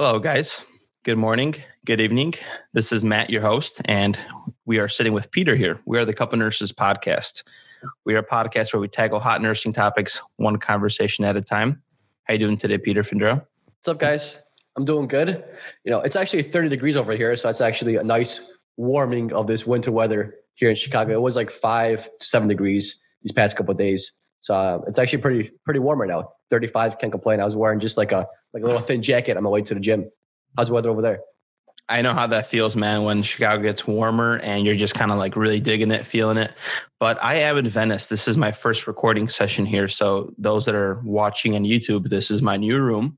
Hello, guys. Good morning. Good evening. This is Matt, your host, and we are sitting with Peter here. We are the Couple Nurses Podcast. We are a podcast where we tackle hot nursing topics one conversation at a time. How you doing today, Peter Findro? What's up, guys? I'm doing good. You know, it's actually 30 degrees over here, so it's actually a nice warming of this winter weather here in Chicago. It was like five to seven degrees these past couple of days, so uh, it's actually pretty pretty warm right now. 35, can't complain. I was wearing just like a like a little thin jacket on my way to the gym. How's the weather over there? I know how that feels, man, when Chicago gets warmer and you're just kind of like really digging it, feeling it. But I am in Venice. This is my first recording session here. So, those that are watching on YouTube, this is my new room.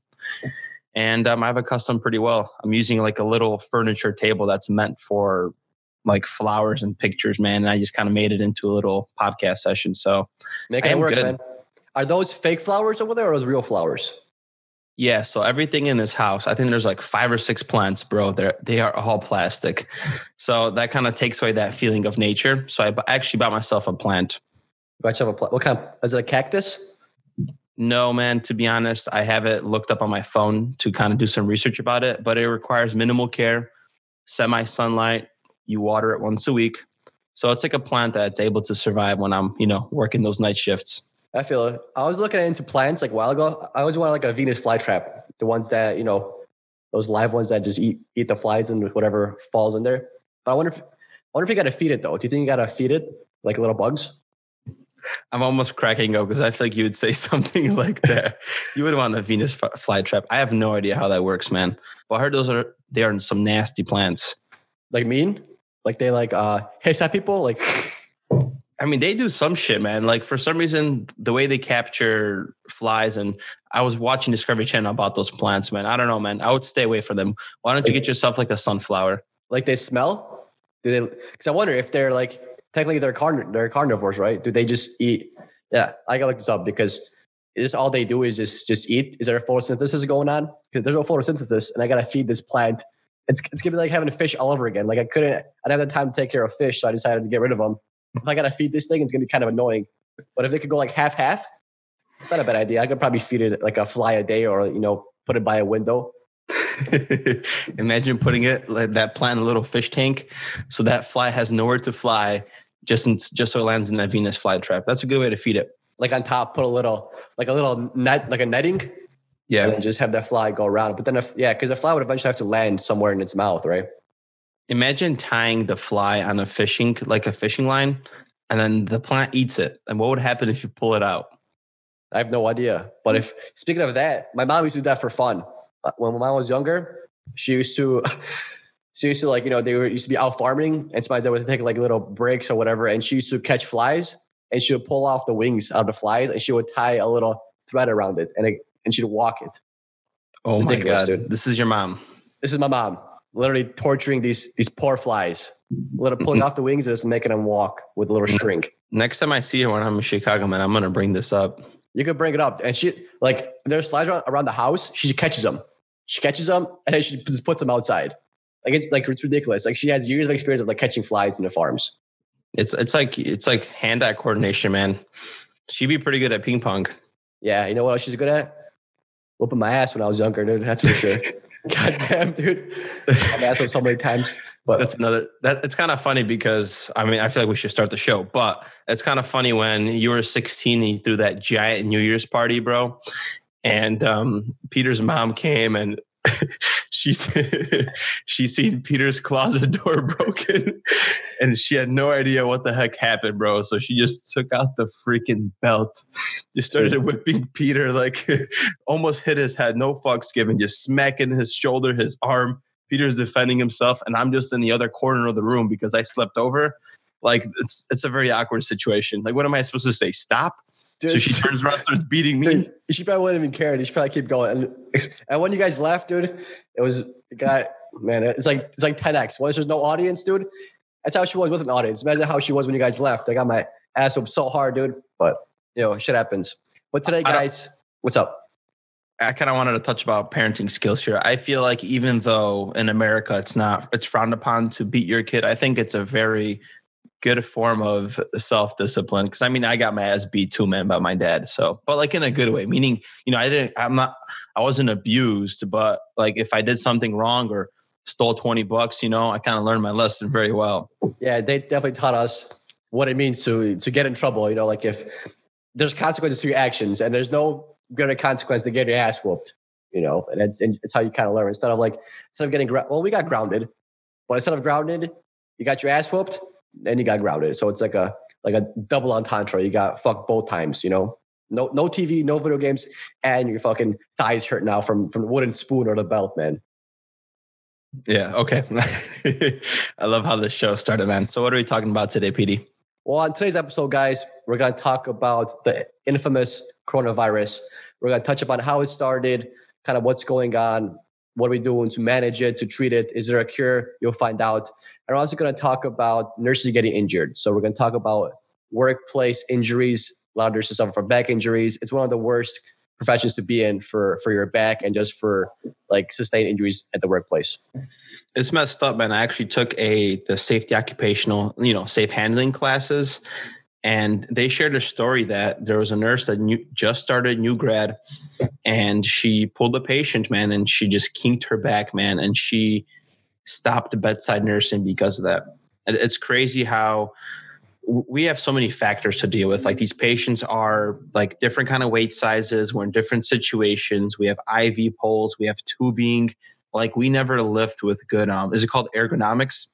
And um, I have it custom pretty well. I'm using like a little furniture table that's meant for like flowers and pictures, man. And I just kind of made it into a little podcast session. So, Make it work, good. man. Are those fake flowers over there or those real flowers? Yeah, so everything in this house, I think there's like five or six plants, bro. They're they are all plastic, so that kind of takes away that feeling of nature. So I actually bought myself a plant. You bought yourself a plant. What kind? Of, is it a cactus? No, man. To be honest, I have it looked up on my phone to kind of do some research about it, but it requires minimal care, semi sunlight. You water it once a week, so it's like a plant that's able to survive when I'm, you know, working those night shifts. I feel it. I was looking into plants like a while ago. I always wanted like a Venus flytrap, the ones that you know, those live ones that just eat eat the flies and whatever falls in there. But I wonder if I wonder if you got to feed it though. Do you think you got to feed it like little bugs? I'm almost cracking up because I feel like you would say something like that. you would want a Venus flytrap. I have no idea how that works, man. But I heard those are they are some nasty plants. Like mean? Like they like uh hiss at people? Like I mean, they do some shit, man. Like for some reason, the way they capture flies, and I was watching Discovery Channel about those plants, man. I don't know, man. I would stay away from them. Why don't you get yourself like a sunflower? Like they smell? Do they? Because I wonder if they're like technically they're carn they're carnivores, right? Do they just eat? Yeah, I gotta look this up because is all they do is just just eat. Is there a photosynthesis going on? Because there's no photosynthesis, and I gotta feed this plant. It's, it's gonna be like having a fish all over again. Like I couldn't, I didn't have the time to take care of fish, so I decided to get rid of them if I gotta feed this thing, it's gonna be kind of annoying. But if it could go like half half, it's not a bad idea. I could probably feed it like a fly a day, or you know, put it by a window. Imagine putting it like that plant in a little fish tank, so that fly has nowhere to fly, just in, just so it lands in that Venus flytrap. That's a good way to feed it. Like on top, put a little like a little net, like a netting. Yeah, and just have that fly go around. But then, if yeah, because the fly would eventually have to land somewhere in its mouth, right? Imagine tying the fly on a fishing like a fishing line and then the plant eats it. And what would happen if you pull it out? I have no idea. But if speaking of that my mom used to do that for fun. When my mom was younger she used to she used to like you know they were used to be out farming and somebody would take like little breaks or whatever and she used to catch flies and she would pull off the wings of the flies and she would tie a little thread around it and it, and she'd walk it. Oh my god. dude. this is your mom. This is my mom literally torturing these these poor flies, literally pulling mm-hmm. off the wings and making them walk with a little mm-hmm. string. Next time I see her when I'm in Chicago, man, I'm gonna bring this up. You could bring it up, and she like there's flies around, around the house. She catches them. She catches them, and then she just puts them outside. Like it's like it's ridiculous. Like she has years of experience of like catching flies in the farms. It's it's like it's like hand eye coordination, man. She'd be pretty good at ping pong. Yeah, you know what else she's good at? Whooping my ass when I was younger, dude. That's for sure. God damn, dude. I've asked him so many times. But that's another that it's kind of funny because I mean I feel like we should start the show, but it's kind of funny when you were 16 and you threw that giant New Year's party, bro. And um, Peter's mom came and she she seen Peter's closet door broken and she had no idea what the heck happened, bro. So she just took out the freaking belt, just started whipping Peter, like almost hit his head, no fucks given, just smacking his shoulder, his arm. Peter's defending himself, and I'm just in the other corner of the room because I slept over. Like it's it's a very awkward situation. Like, what am I supposed to say? Stop? Dude, so she turns around, starts beating me. Dude, she probably wouldn't even care. She probably keep going. And, and when you guys left, dude, it was the guy. Man, it's like it's like 10x. Once there's no audience, dude, that's how she was with an audience. Imagine how she was when you guys left. I got my ass up so hard, dude. But you know, shit happens. But today, guys, what's up? I kind of wanted to touch about parenting skills here. I feel like even though in America it's not it's frowned upon to beat your kid, I think it's a very good form of self discipline. Because I mean, I got my ass beat too, man, by my dad. So, but like in a good way, meaning you know, I didn't, I'm not, I wasn't abused, but like if I did something wrong or stole 20 bucks, you know, I kind of learned my lesson very well. Yeah, they definitely taught us what it means to to get in trouble. You know, like if there's consequences to your actions and there's no greater consequence to get your ass whooped. You know, and it's, and it's how you kind of learn instead of like instead of getting well, we got grounded, but instead of grounded, you got your ass whooped and you got grounded. So it's like a like a double entendre. You got fucked both times. You know, no no TV, no video games, and your fucking thighs hurt now from from the wooden spoon or the belt, man. Yeah. Okay. I love how this show started, man. So what are we talking about today, PD? Well, on today's episode, guys, we're going to talk about the infamous coronavirus. We're going to touch upon how it started, kind of what's going on, what are we doing to manage it, to treat it? Is there a cure? You'll find out. And we're also going to talk about nurses getting injured. So we're going to talk about workplace injuries. A lot of nurses suffer from back injuries. It's one of the worst professions to be in for for your back and just for like sustained injuries at the workplace. It's messed up, man. I actually took a the safety occupational, you know, safe handling classes, and they shared a story that there was a nurse that new, just started new grad, and she pulled a patient, man, and she just kinked her back, man, and she stopped bedside nursing because of that. It's crazy how we have so many factors to deal with. Like these patients are like different kind of weight sizes. We're in different situations. We have iv poles. We have tubing. Like we never lift with good um is it called ergonomics?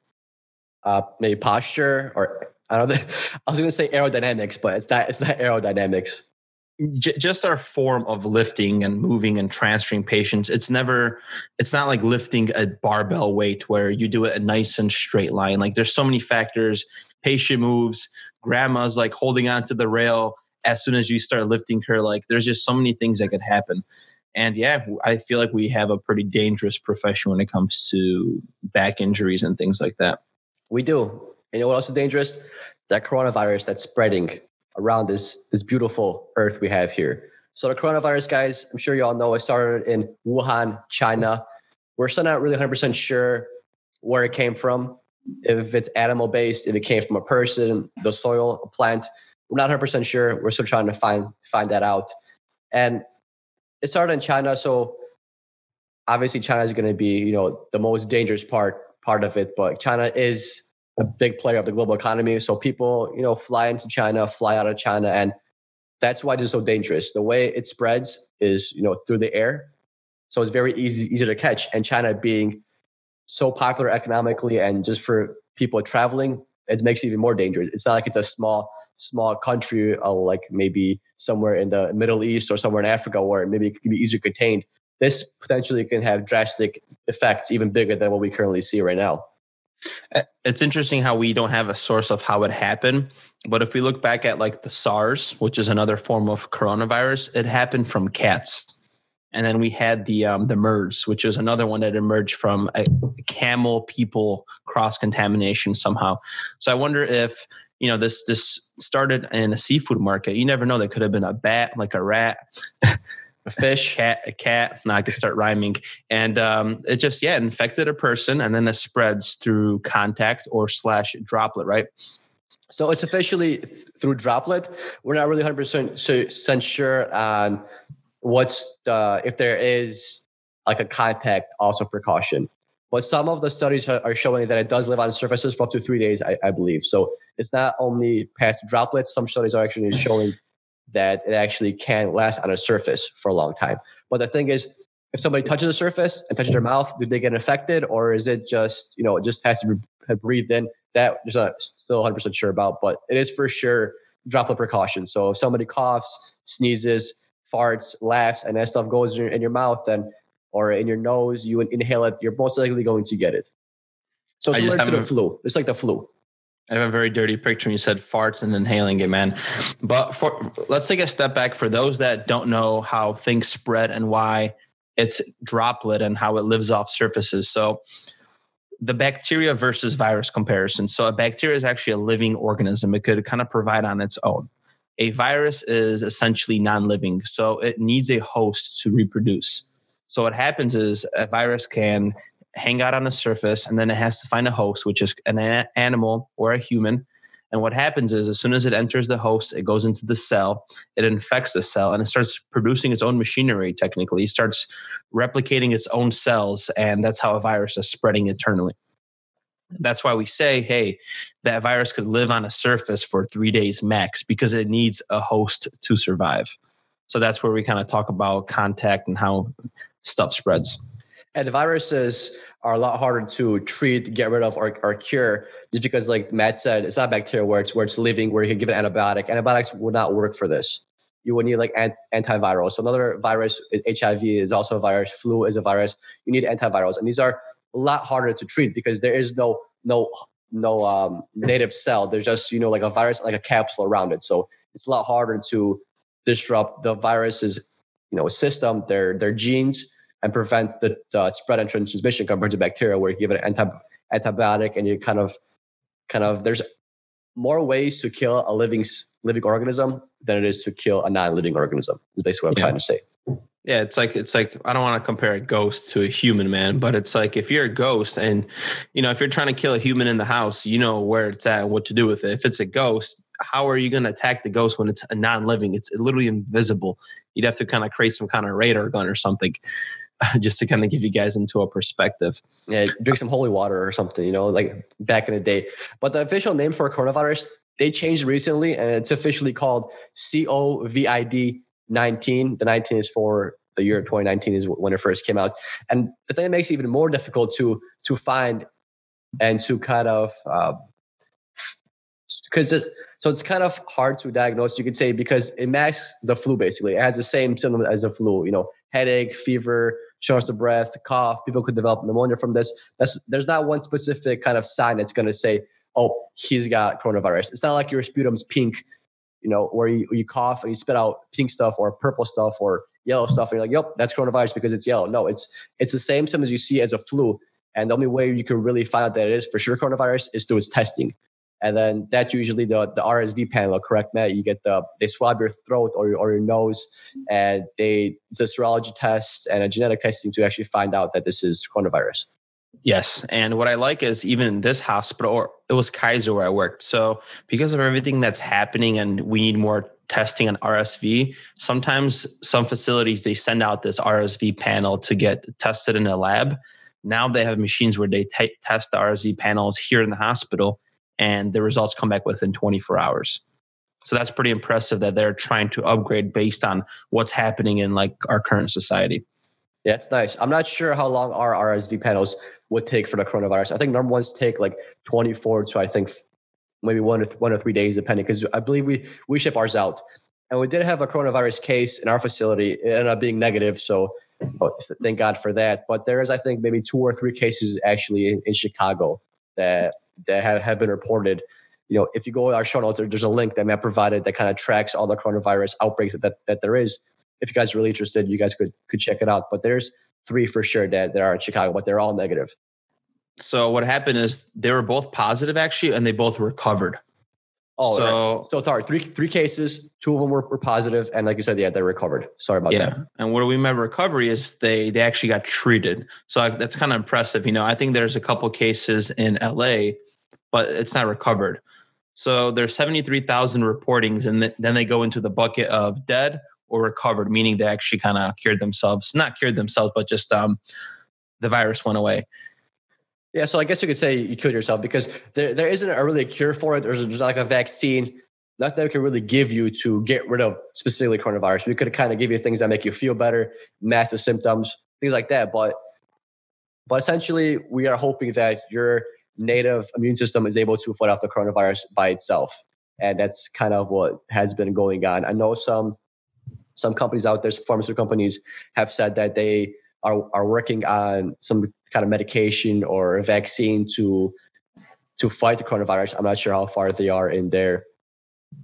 Uh maybe posture or i don't i was going to say aerodynamics but it's not it's not aerodynamics J- just our form of lifting and moving and transferring patients it's never it's not like lifting a barbell weight where you do it a nice and straight line like there's so many factors patient moves grandma's like holding on to the rail as soon as you start lifting her like there's just so many things that could happen and yeah, I feel like we have a pretty dangerous profession when it comes to back injuries and things like that. We do. You know what else is dangerous? That coronavirus that's spreading around this this beautiful earth we have here. So the coronavirus, guys, I'm sure you all know it started in Wuhan, China. We're still not really 100% sure where it came from, if it's animal based, if it came from a person, the soil, a plant. We're not 100% sure. We're still trying to find find that out. And it started in China, so obviously China is going to be you know the most dangerous part part of it. But China is a big player of the global economy, so people you know fly into China, fly out of China, and that's why it's so dangerous. The way it spreads is you know through the air, so it's very easy easy to catch. And China being so popular economically and just for people traveling, it makes it even more dangerous. It's not like it's a small small country, uh, like maybe somewhere in the Middle East or somewhere in Africa, where maybe it can be easier contained. This potentially can have drastic effects, even bigger than what we currently see right now. Eh, it's interesting how we don't have a source of how it happened. But if we look back at like the SARS, which is another form of coronavirus, it happened from cats and then we had the um, the MERS, which is another one that emerged from a camel people cross contamination somehow. So I wonder if you know this this started in a seafood market. You never know; they could have been a bat, like a rat. a fish, cat, a cat. Now I can start rhyming, and um, it just yeah infected a person, and then it spreads through contact or slash droplet, right? So it's officially through droplet. We're not really 100% sure on what's the if there is like a contact also precaution but some of the studies are showing that it does live on surfaces for up to three days I, I, believe so it's not only past droplets some studies are actually showing that it actually can last on a surface for a long time but the thing is if somebody touches the surface and touches their mouth do they get infected or is it just you know it just has to be breathed in that there's not still 100% sure about but it is for sure droplet precaution so if somebody coughs sneezes farts, laughs, and that stuff goes in your, in your mouth then or in your nose, you inhale it, you're most likely going to get it. So it's similar to the flu. It's like the flu. I have a very dirty picture you said farts and inhaling it, man. But for let's take a step back for those that don't know how things spread and why it's droplet and how it lives off surfaces. So the bacteria versus virus comparison. So a bacteria is actually a living organism. It could kind of provide on its own a virus is essentially non-living so it needs a host to reproduce so what happens is a virus can hang out on a surface and then it has to find a host which is an animal or a human And what happens is, as soon as it enters the host, it goes into the cell, it infects the cell, and it starts producing its own machinery, technically. It starts replicating its own cells, and that's how a virus is spreading internally. That's why we say, hey, that virus could live on a surface for three days max because it needs a host to survive. So that's where we kind of talk about contact and how stuff spreads. And viruses are a lot harder to treat, get rid of, or, or cure, just because, like Matt said, it's not bacteria where it's where it's living, where you can give an antibiotic. Antibiotics would not work for this. You would need like antivirals. So another virus, HIV is also a virus. Flu is a virus. You need antivirals, and these are a lot harder to treat because there is no no no um, native cell. There's just you know like a virus, like a capsule around it. So it's a lot harder to disrupt the virus's you know system, their their genes and prevent the uh, spread and transmission compared to bacteria, where you give it an anti- antibiotic and you kind of, kind of, there's more ways to kill a living living organism than it is to kill a non-living organism. Is basically what I'm yeah. trying to say. Yeah, it's like it's like I don't want to compare a ghost to a human, man, but it's like if you're a ghost and you know if you're trying to kill a human in the house, you know where it's at and what to do with it. If it's a ghost, how are you going to attack the ghost when it's a non-living? It's literally invisible. You'd have to kind of create some kind of radar gun or something. just to kind of give you guys into a perspective. Yeah, drink some holy water or something, you know, like back in the day. But the official name for coronavirus, they changed recently and it's officially called COVID 19. The 19 is for the year 2019 is when it first came out. And the thing that makes it even more difficult to to find and to kind of because uh, so it's kind of hard to diagnose. You could say because it masks the flu basically. It has the same symptoms as a flu. You know, headache, fever, shortness of breath, cough. People could develop pneumonia from this. That's there's not one specific kind of sign that's going to say, oh, he's got coronavirus. It's not like your sputum's pink, you know, where you, you cough and you spit out pink stuff or purple stuff or yellow stuff, and you're like, yep, that's coronavirus because it's yellow. No, it's it's the same symptoms you see as a flu. And the only way you can really find out that it is for sure coronavirus is through its testing. And then that's usually the, the RSV panel, correct, Matt? You get the, they swab your throat or your, or your nose and they, it's a serology test and a genetic testing to actually find out that this is coronavirus. Yes. And what I like is even in this hospital, or it was Kaiser where I worked. So because of everything that's happening and we need more testing on RSV, sometimes some facilities, they send out this RSV panel to get tested in a lab. Now they have machines where they t- test the RSV panels here in the hospital and the results come back within 24 hours. So that's pretty impressive that they're trying to upgrade based on what's happening in like our current society. Yeah, it's nice. I'm not sure how long our RSV panels would take for the coronavirus. I think number ones take like 24 to I think maybe one th- one or three days, depending. Because I believe we we ship ours out, and we did have a coronavirus case in our facility. It ended up being negative, so oh, thank God for that. But there is, I think, maybe two or three cases actually in, in Chicago that that have, have been reported. You know, if you go to our show notes, there's a link that Matt provided that kind of tracks all the coronavirus outbreaks that, that there is. If you guys are really interested, you guys could could check it out. But there's three for sure that, that are in Chicago, but they're all negative. So what happened is they were both positive actually, and they both recovered. Oh, so right. so sorry, three three cases. Two of them were, were positive, and like you said, yeah, they recovered. Sorry about yeah. that. And what we meant recovery is they they actually got treated. So that's kind of impressive. You know, I think there's a couple cases in LA but it's not recovered. So there's 73,000 reportings, and th- then they go into the bucket of dead or recovered, meaning they actually kind of cured themselves. Not cured themselves, but just um, the virus went away. Yeah, so I guess you could say you killed yourself because there, there isn't a really cure for it. There's, there's like a vaccine, not that can really give you to get rid of specifically coronavirus. We could kind of give you things that make you feel better, massive symptoms, things like that. But but essentially, we are hoping that you're native immune system is able to fight off the coronavirus by itself. And that's kind of what has been going on. I know some some companies out there, pharmaceutical companies, have said that they are are working on some kind of medication or vaccine to to fight the coronavirus. I'm not sure how far they are in their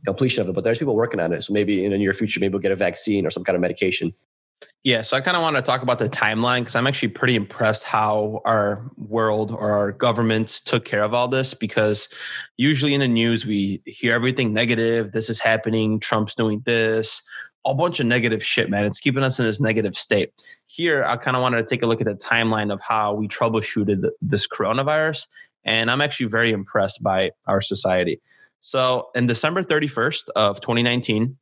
completion of it, but there's people working on it. So maybe in the near future, maybe we'll get a vaccine or some kind of medication. Yeah, so I kind of want to talk about the timeline because I'm actually pretty impressed how our world or our governments took care of all this. Because usually in the news, we hear everything negative. This is happening. Trump's doing this. A bunch of negative shit, man. It's keeping us in this negative state. Here, I kind of wanted to take a look at the timeline of how we troubleshooted this coronavirus. And I'm actually very impressed by our society. So, in December 31st of 2019,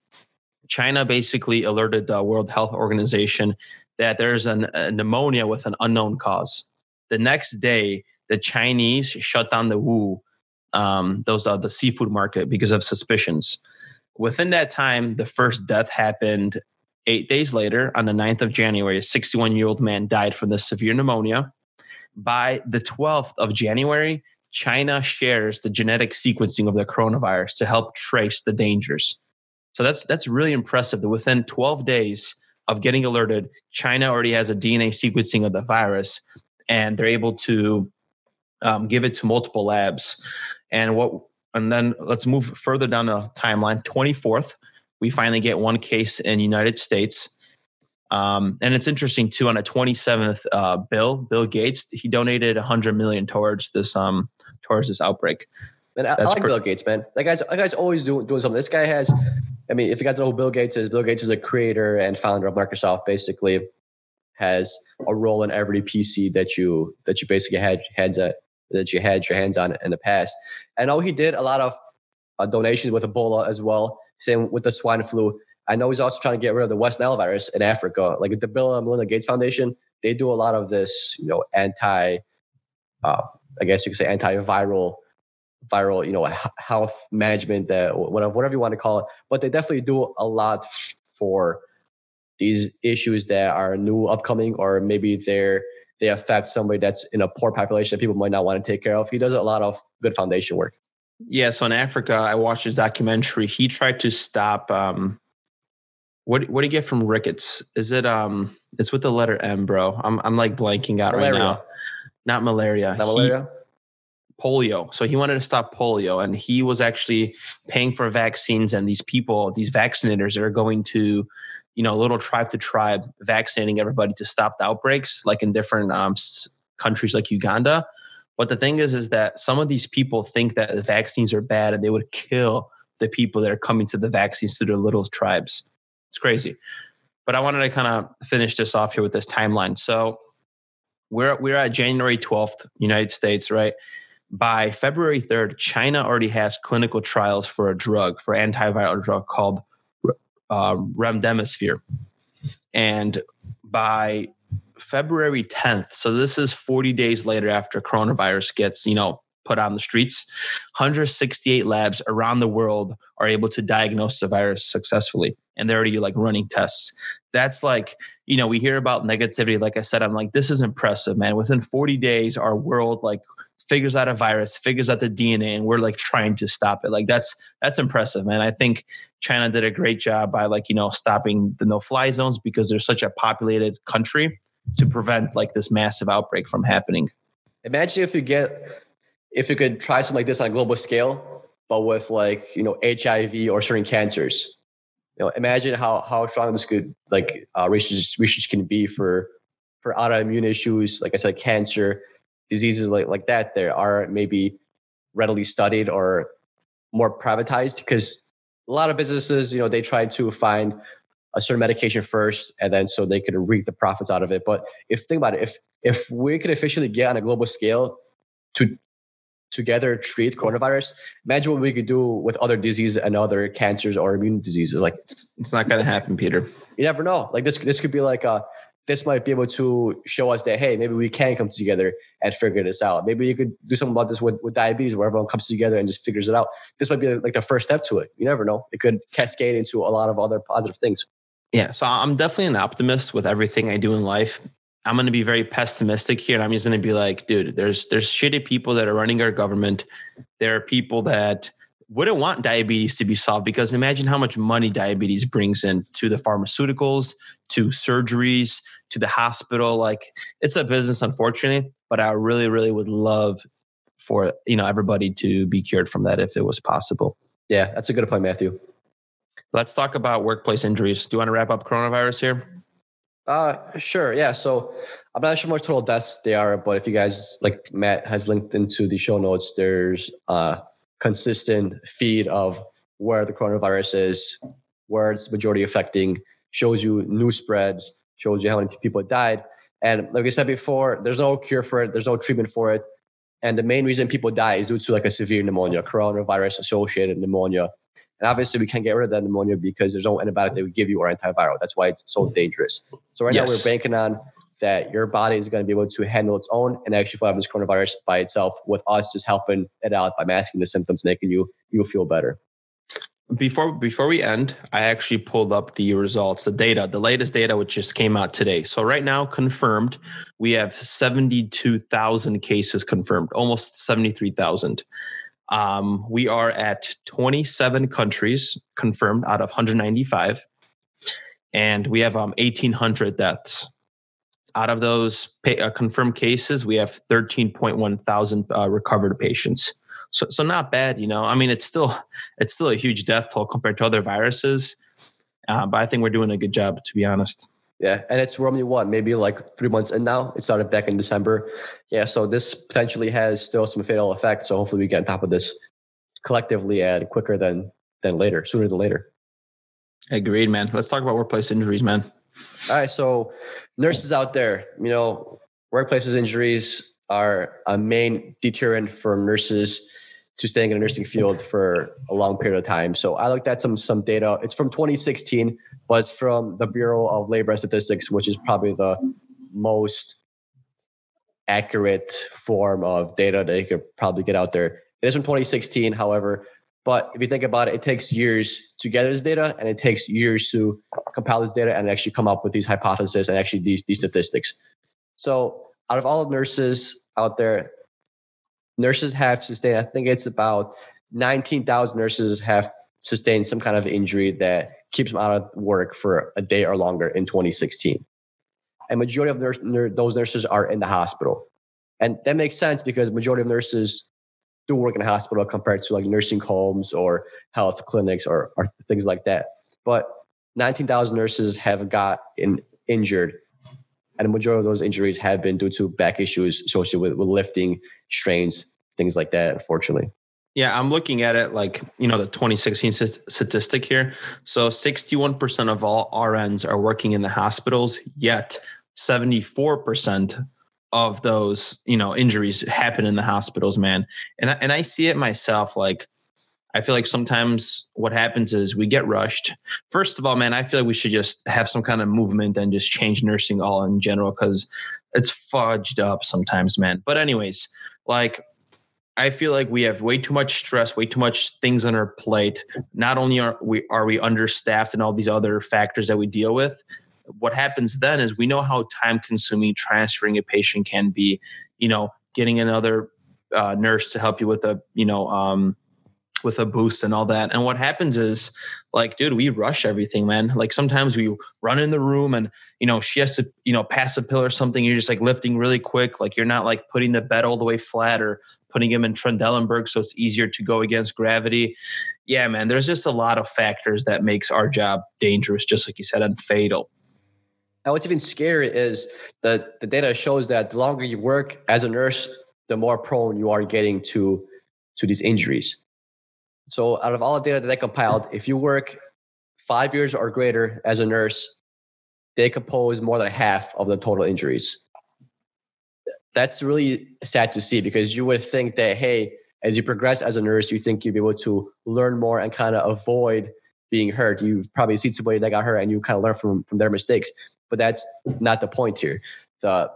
China basically alerted the World Health Organization that there's an, a pneumonia with an unknown cause. The next day, the Chinese shut down the Wu, um, those are the seafood market, because of suspicions. Within that time, the first death happened eight days later on the 9th of January. A 61 year old man died from the severe pneumonia. By the 12th of January, China shares the genetic sequencing of the coronavirus to help trace the dangers. So that's that's really impressive that within 12 days of getting alerted, China already has a DNA sequencing of the virus, and they're able to um, give it to multiple labs. And what and then let's move further down the timeline. 24th, we finally get one case in United States. Um, and it's interesting too. On the 27th, uh, Bill Bill Gates he donated 100 million towards this um towards this outbreak. And I, I like Bill Gates, man. That guy's that guy's always doing doing something. This guy has I mean, if you guys know who Bill Gates is, Bill Gates is a creator and founder of Microsoft. Basically, has a role in every PC that you that you basically had hands at that you had your hands on in the past. I know he did a lot of uh, donations with Ebola as well. Same with the swine flu. I know he's also trying to get rid of the West Nile virus in Africa. Like the Bill and Melinda Gates Foundation, they do a lot of this, you know, anti, uh, I guess you could say antiviral viral, you know, health management, that whatever you want to call it. But they definitely do a lot for these issues that are new, upcoming, or maybe they're they affect somebody that's in a poor population that people might not want to take care of. He does a lot of good foundation work. Yeah, so in Africa, I watched his documentary. He tried to stop. Um, what what do you get from rickets? Is it um? It's with the letter M, bro. I'm I'm like blanking out malaria. right now. Not malaria. Not malaria polio. So he wanted to stop polio and he was actually paying for vaccines and these people, these vaccinators are going to, you know, little tribe to tribe vaccinating everybody to stop the outbreaks like in different um, countries like Uganda. But the thing is, is that some of these people think that the vaccines are bad and they would kill the people that are coming to the vaccines to their little tribes. It's crazy. But I wanted to kind of finish this off here with this timeline. So we're we're at January 12th, United States, right? By February 3rd, China already has clinical trials for a drug, for antiviral drug called uh, remdesivir. And by February 10th, so this is 40 days later after coronavirus gets, you know, put on the streets, 168 labs around the world are able to diagnose the virus successfully. And they're already like running tests. That's like, you know, we hear about negativity. Like I said, I'm like, this is impressive, man. Within 40 days, our world, like figures out a virus, figures out the DNA, and we're like trying to stop it. Like that's that's impressive, man. I think China did a great job by like you know stopping the no-fly zones because they're such a populated country to prevent like this massive outbreak from happening. Imagine if you get if you could try something like this on a global scale, but with like you know HIV or certain cancers. You know, imagine how how strong this could like uh, research research can be for for autoimmune issues, like I said, cancer, diseases like, like that there are maybe readily studied or more privatized because a lot of businesses you know they try to find a certain medication first and then so they could reap the profits out of it. But if think about it if if we could officially get on a global scale to together treat coronavirus imagine what we could do with other diseases and other cancers or immune diseases. Like it's, it's not going to happen peter. You never know. Like this this could be like a this might be able to show us that hey maybe we can come together and figure this out. Maybe you could do something about this with, with diabetes where everyone comes together and just figures it out. This might be like the first step to it. You never know. It could cascade into a lot of other positive things. Yeah so i'm definitely an optimist with everything i do in life. I'm going to be very pessimistic here and i'm just going to be like dude there's there's shitty people that are running our government. There are people that wouldn't want diabetes to be solved because imagine how much money diabetes brings in to the pharmaceuticals, to surgeries, to the hospital. Like it's a business, unfortunately, but I really, really would love for you know everybody to be cured from that if it was possible. Yeah, that's a good point, Matthew. Let's talk about workplace injuries. Do you want to wrap up coronavirus here? Uh, sure. Yeah. So I'm not sure how much total deaths they are, but if you guys like Matt has linked into the show notes, there's uh consistent feed of where the coronavirus is, where it's majority affecting, shows you new spreads, shows you how many people died. And like I said before, there's no cure for it, there's no treatment for it. And the main reason people die is due to like a severe pneumonia, coronavirus associated pneumonia. And obviously, we can't get rid of that pneumonia because there's no antibiotic that would give you or antiviral. That's why it's so dangerous. So right yes. now, we're banking on that your body is going to be able to handle its own and actually fight this coronavirus by itself, with us just helping it out by masking the symptoms, making you you feel better. Before before we end i actually pulled up the results the data the latest data which just came out today. So right now confirmed we have 72000 cases confirmed almost 73000 um, we are at 27 countries confirmed out of 195 and we have um, 1800 deaths out of those pay, uh, confirmed cases we have 13.1 thousand uh, recovered patients so, so not bad, you know. I mean, it's still it's still a huge death toll compared to other viruses, uh, but I think we're doing a good job, to be honest. Yeah, and it's only what maybe like three months in now. It started back in December. Yeah, so this potentially has still some fatal effect. So hopefully we get on top of this collectively and quicker than than later, sooner than later. Agreed, man. Let's talk about workplace injuries, man. All right, so nurses out there, you know, workplaces injuries are a main deterrent for nurses to staying in a nursing field for a long period of time. So I looked at some some data. It's from 2016, but it's from the Bureau of Labor and Statistics, which is probably the most accurate form of data that you could probably get out there. It is from 2016, however, but if you think about it, it takes years to gather this data and it takes years to compile this data and actually come up with these hypotheses and actually these, these statistics. So out of all nurses out there, nurses have sustained, I think it's about 19,000 nurses have sustained some kind of injury that keeps them out of work for a day or longer in 2016. And majority of nurse, those nurses are in the hospital. And that makes sense because majority of nurses do work in a hospital compared to like nursing homes or health clinics or, or things like that. But 19,000 nurses have got in, injured and the majority of those injuries have been due to back issues associated with, with lifting, strains, things like that, unfortunately. Yeah, I'm looking at it like, you know, the 2016 statistic here. So 61% of all RNs are working in the hospitals, yet 74% of those, you know, injuries happen in the hospitals, man. And I, and I see it myself like I feel like sometimes what happens is we get rushed. First of all, man, I feel like we should just have some kind of movement and just change nursing all in general because it's fudged up sometimes, man. But, anyways, like, I feel like we have way too much stress, way too much things on our plate. Not only are we are we understaffed and all these other factors that we deal with, what happens then is we know how time consuming transferring a patient can be. You know, getting another uh, nurse to help you with a you know um, with a boost and all that. And what happens is, like, dude, we rush everything, man. Like sometimes we run in the room and, you know, she has to, you know, pass a pill or something. You're just like lifting really quick. Like you're not like putting the bed all the way flat or putting him in Trendelenburg so it's easier to go against gravity. Yeah, man, there's just a lot of factors that makes our job dangerous, just like you said, and fatal. And what's even scary is that the data shows that the longer you work as a nurse, the more prone you are getting to to these injuries. So out of all the data that they compiled, if you work five years or greater as a nurse, they compose more than half of the total injuries. That's really sad to see because you would think that, hey, as you progress as a nurse, you think you'd be able to learn more and kind of avoid being hurt. You've probably seen somebody that got hurt and you kind of learn from, from their mistakes. But that's not the point here. The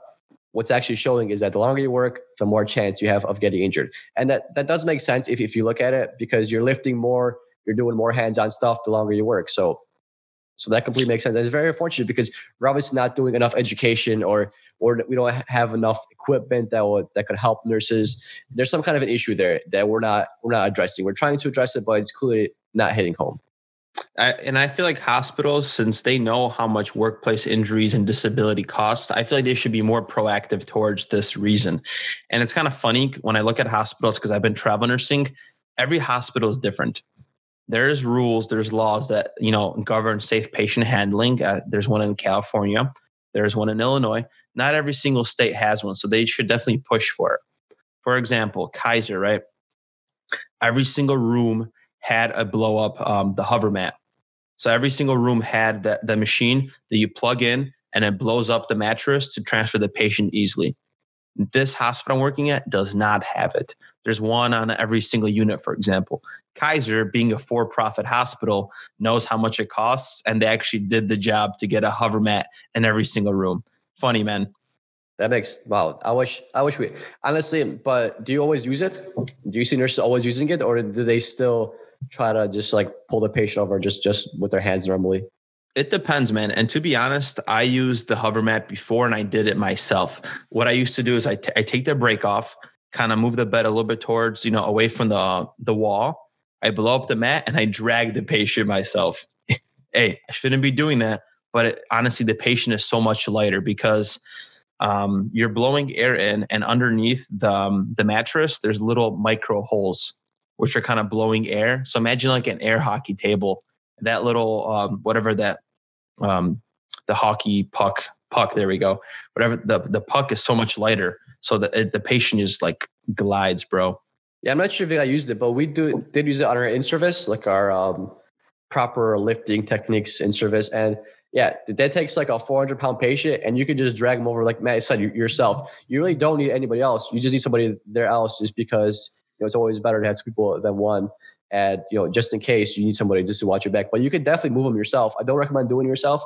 what's actually showing is that the longer you work, the more chance you have of getting injured. And that, that does make sense if, if you look at it because you're lifting more, you're doing more hands-on stuff the longer you work. So so that completely makes sense. It's very unfortunate because we're obviously not doing enough education or or we don't have enough equipment that would that could help nurses. There's some kind of an issue there that we're not we're not addressing. We're trying to address it, but it's clearly not hitting home. I, and I feel like hospitals, since they know how much workplace injuries and disability costs, I feel like they should be more proactive towards this reason. And it's kind of funny when I look at hospitals because I've been travel nursing. Every hospital is different. There's rules, there's laws that you know govern safe patient handling. Uh, there's one in California, there's one in Illinois. Not every single state has one, so they should definitely push for it. For example, Kaiser, right? Every single room had a blow up um, the hover mat. So every single room had that the machine that you plug in and it blows up the mattress to transfer the patient easily. This hospital I'm working at does not have it. There's one on every single unit, for example. Kaiser, being a for profit hospital, knows how much it costs, and they actually did the job to get a hover mat in every single room. Funny, man. That makes wow. I wish I wish we honestly, but do you always use it? Do you see nurses always using it, or do they still try to just like pull the patient over just just with their hands normally? It depends, man. And to be honest, I used the hover mat before and I did it myself. What I used to do is I, t- I take the brake off, kind of move the bed a little bit towards, you know, away from the, the wall. I blow up the mat and I drag the patient myself. hey, I shouldn't be doing that. But it, honestly, the patient is so much lighter because um, you're blowing air in and underneath the, um, the mattress, there's little micro holes, which are kind of blowing air. So imagine like an air hockey table that little um, whatever that um, the hockey puck puck. There we go. Whatever the the puck is so much lighter, so that the patient just like glides, bro. Yeah, I'm not sure if I used it, but we do did use it on our in service, like our um, proper lifting techniques in service, and yeah, that takes like a 400 pound patient, and you can just drag them over, like Matt said yourself. You really don't need anybody else. You just need somebody there else, just because know it's always better to have two people than one. And you know just in case you need somebody just to watch your back. But you can definitely move them yourself. I don't recommend doing it yourself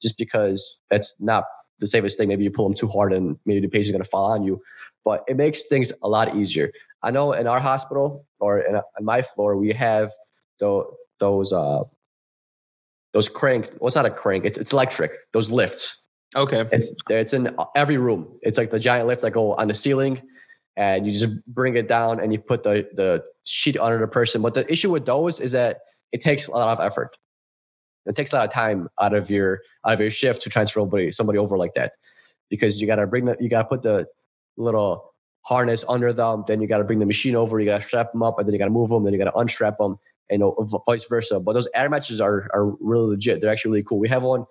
just because that's not the safest thing. Maybe you pull them too hard and maybe the patient's going to fall on you. But it makes things a lot easier. I know in our hospital or in, in my floor we have the, those uh those cranks. Well it's not a crank. It's, it's electric. Those lifts. Okay. It's it's in every room. It's like the giant lifts that go on the ceiling and you just bring it down and you put the, the sheet under the person. But the issue with those is that it takes a lot of effort. It takes a lot of time out of your out of your shift to transfer somebody somebody over like that, because you got to bring the, you got to put the little harness under them. Then you got to bring the machine over. You got to strap them up, and then you got to move them. Then you got to unstrap them, and you know, vice versa. But those air matches are are really legit. They're actually really cool. We have one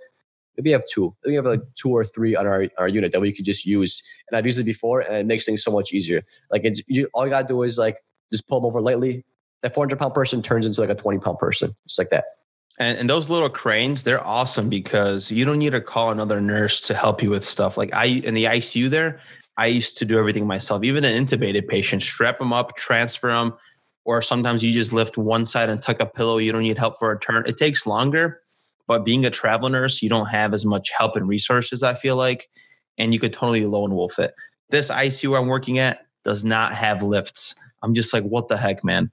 maybe have two. We have like two or three on our, our unit that we could just use. And I've used it before and it makes things so much easier. Like it's, you, all you gotta do is like just pull them over lightly. That 400 pound person turns into like a 20 pound person, just like that. And, and those little cranes, they're awesome because you don't need to call another nurse to help you with stuff. Like I in the ICU there, I used to do everything myself. Even an intubated patient, strap them up, transfer them, or sometimes you just lift one side and tuck a pillow. You don't need help for a turn. It takes longer, but being a travel nurse, you don't have as much help and resources, I feel like, and you could totally lone wolf it. This ICU I'm working at does not have lifts. I'm just like, what the heck, man?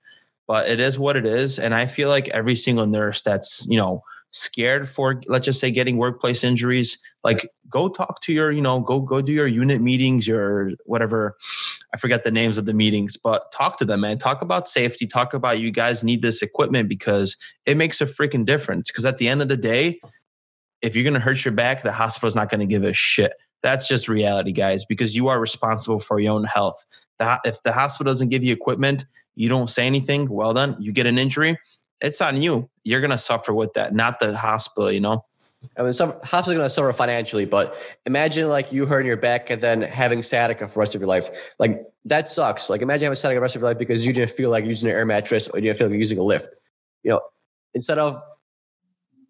But it is what it is. And I feel like every single nurse that's, you know, scared for let's just say getting workplace injuries like go talk to your you know go go do your unit meetings your whatever. I forget the names of the meetings but talk to them man. Talk about safety. Talk about you guys need this equipment because it makes a freaking difference. Because at the end of the day if you're going to hurt your back the hospital's not going to give a shit. That's just reality guys because you are responsible for your own health. If the hospital doesn't give you equipment you don't say anything well then you get an injury it's on you. You're going to suffer with that, not the hospital, you know? I mean, some hops are going to suffer financially, but imagine like you hurting your back and then having sciatica for the rest of your life. Like that sucks. Like imagine having sciatica the rest of your life because you didn't feel like using an air mattress or you didn't feel like using a lift. You know, instead of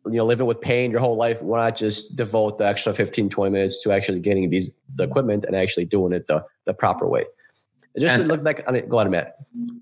you know living with pain your whole life, why not just devote the extra 15, 20 minutes to actually getting these the equipment and actually doing it the the proper way? Just and, look back on it. Go ahead, Matt.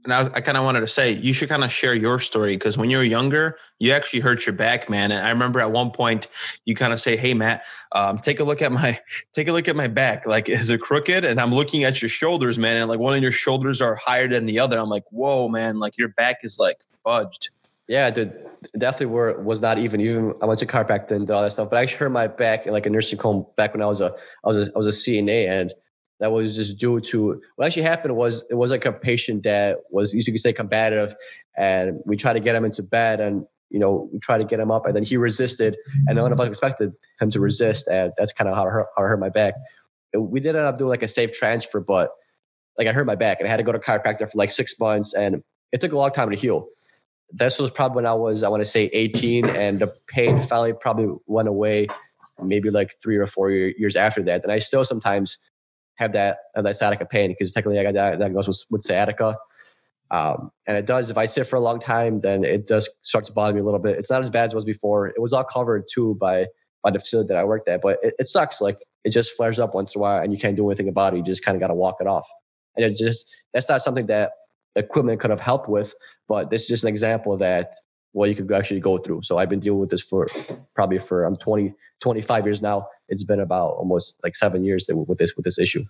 And I, I kind of wanted to say you should kind of share your story because when you were younger, you actually hurt your back, man. And I remember at one point you kind of say, "Hey, Matt, um, take a look at my take a look at my back. Like, is it crooked?" And I'm looking at your shoulders, man, and like one of your shoulders are higher than the other. I'm like, "Whoa, man! Like your back is like fudged." Yeah, dude, definitely were was not even even. I went to chiropractor and did all that stuff, but I actually hurt my back in like a nursing home back when I was a I was a, I was a CNA and that was just due to what actually happened was it was like a patient that was you could say combative and we tried to get him into bed and you know we tried to get him up and then he resisted and none of us expected him to resist and that's kind of how I hurt, how I hurt my back. We did end up doing like a safe transfer but like I hurt my back and I had to go to chiropractor for like six months and it took a long time to heal. This was probably when I was I want to say 18 and the pain finally probably went away maybe like three or four years after that and I still sometimes have that have that sciatica pain because technically I got diagnosed with, with sciatica. Um, and it does, if I sit for a long time, then it does start to bother me a little bit. It's not as bad as it was before. It was all covered too by by the facility that I worked at. But it, it sucks. Like it just flares up once in a while, and you can't do anything about it. You just kind of got to walk it off. And it just that's not something that equipment could have helped with. But this is just an example that what you could actually go through. So I've been dealing with this for probably for I'm 20, 25 years now. It's been about almost like seven years with this with this issue.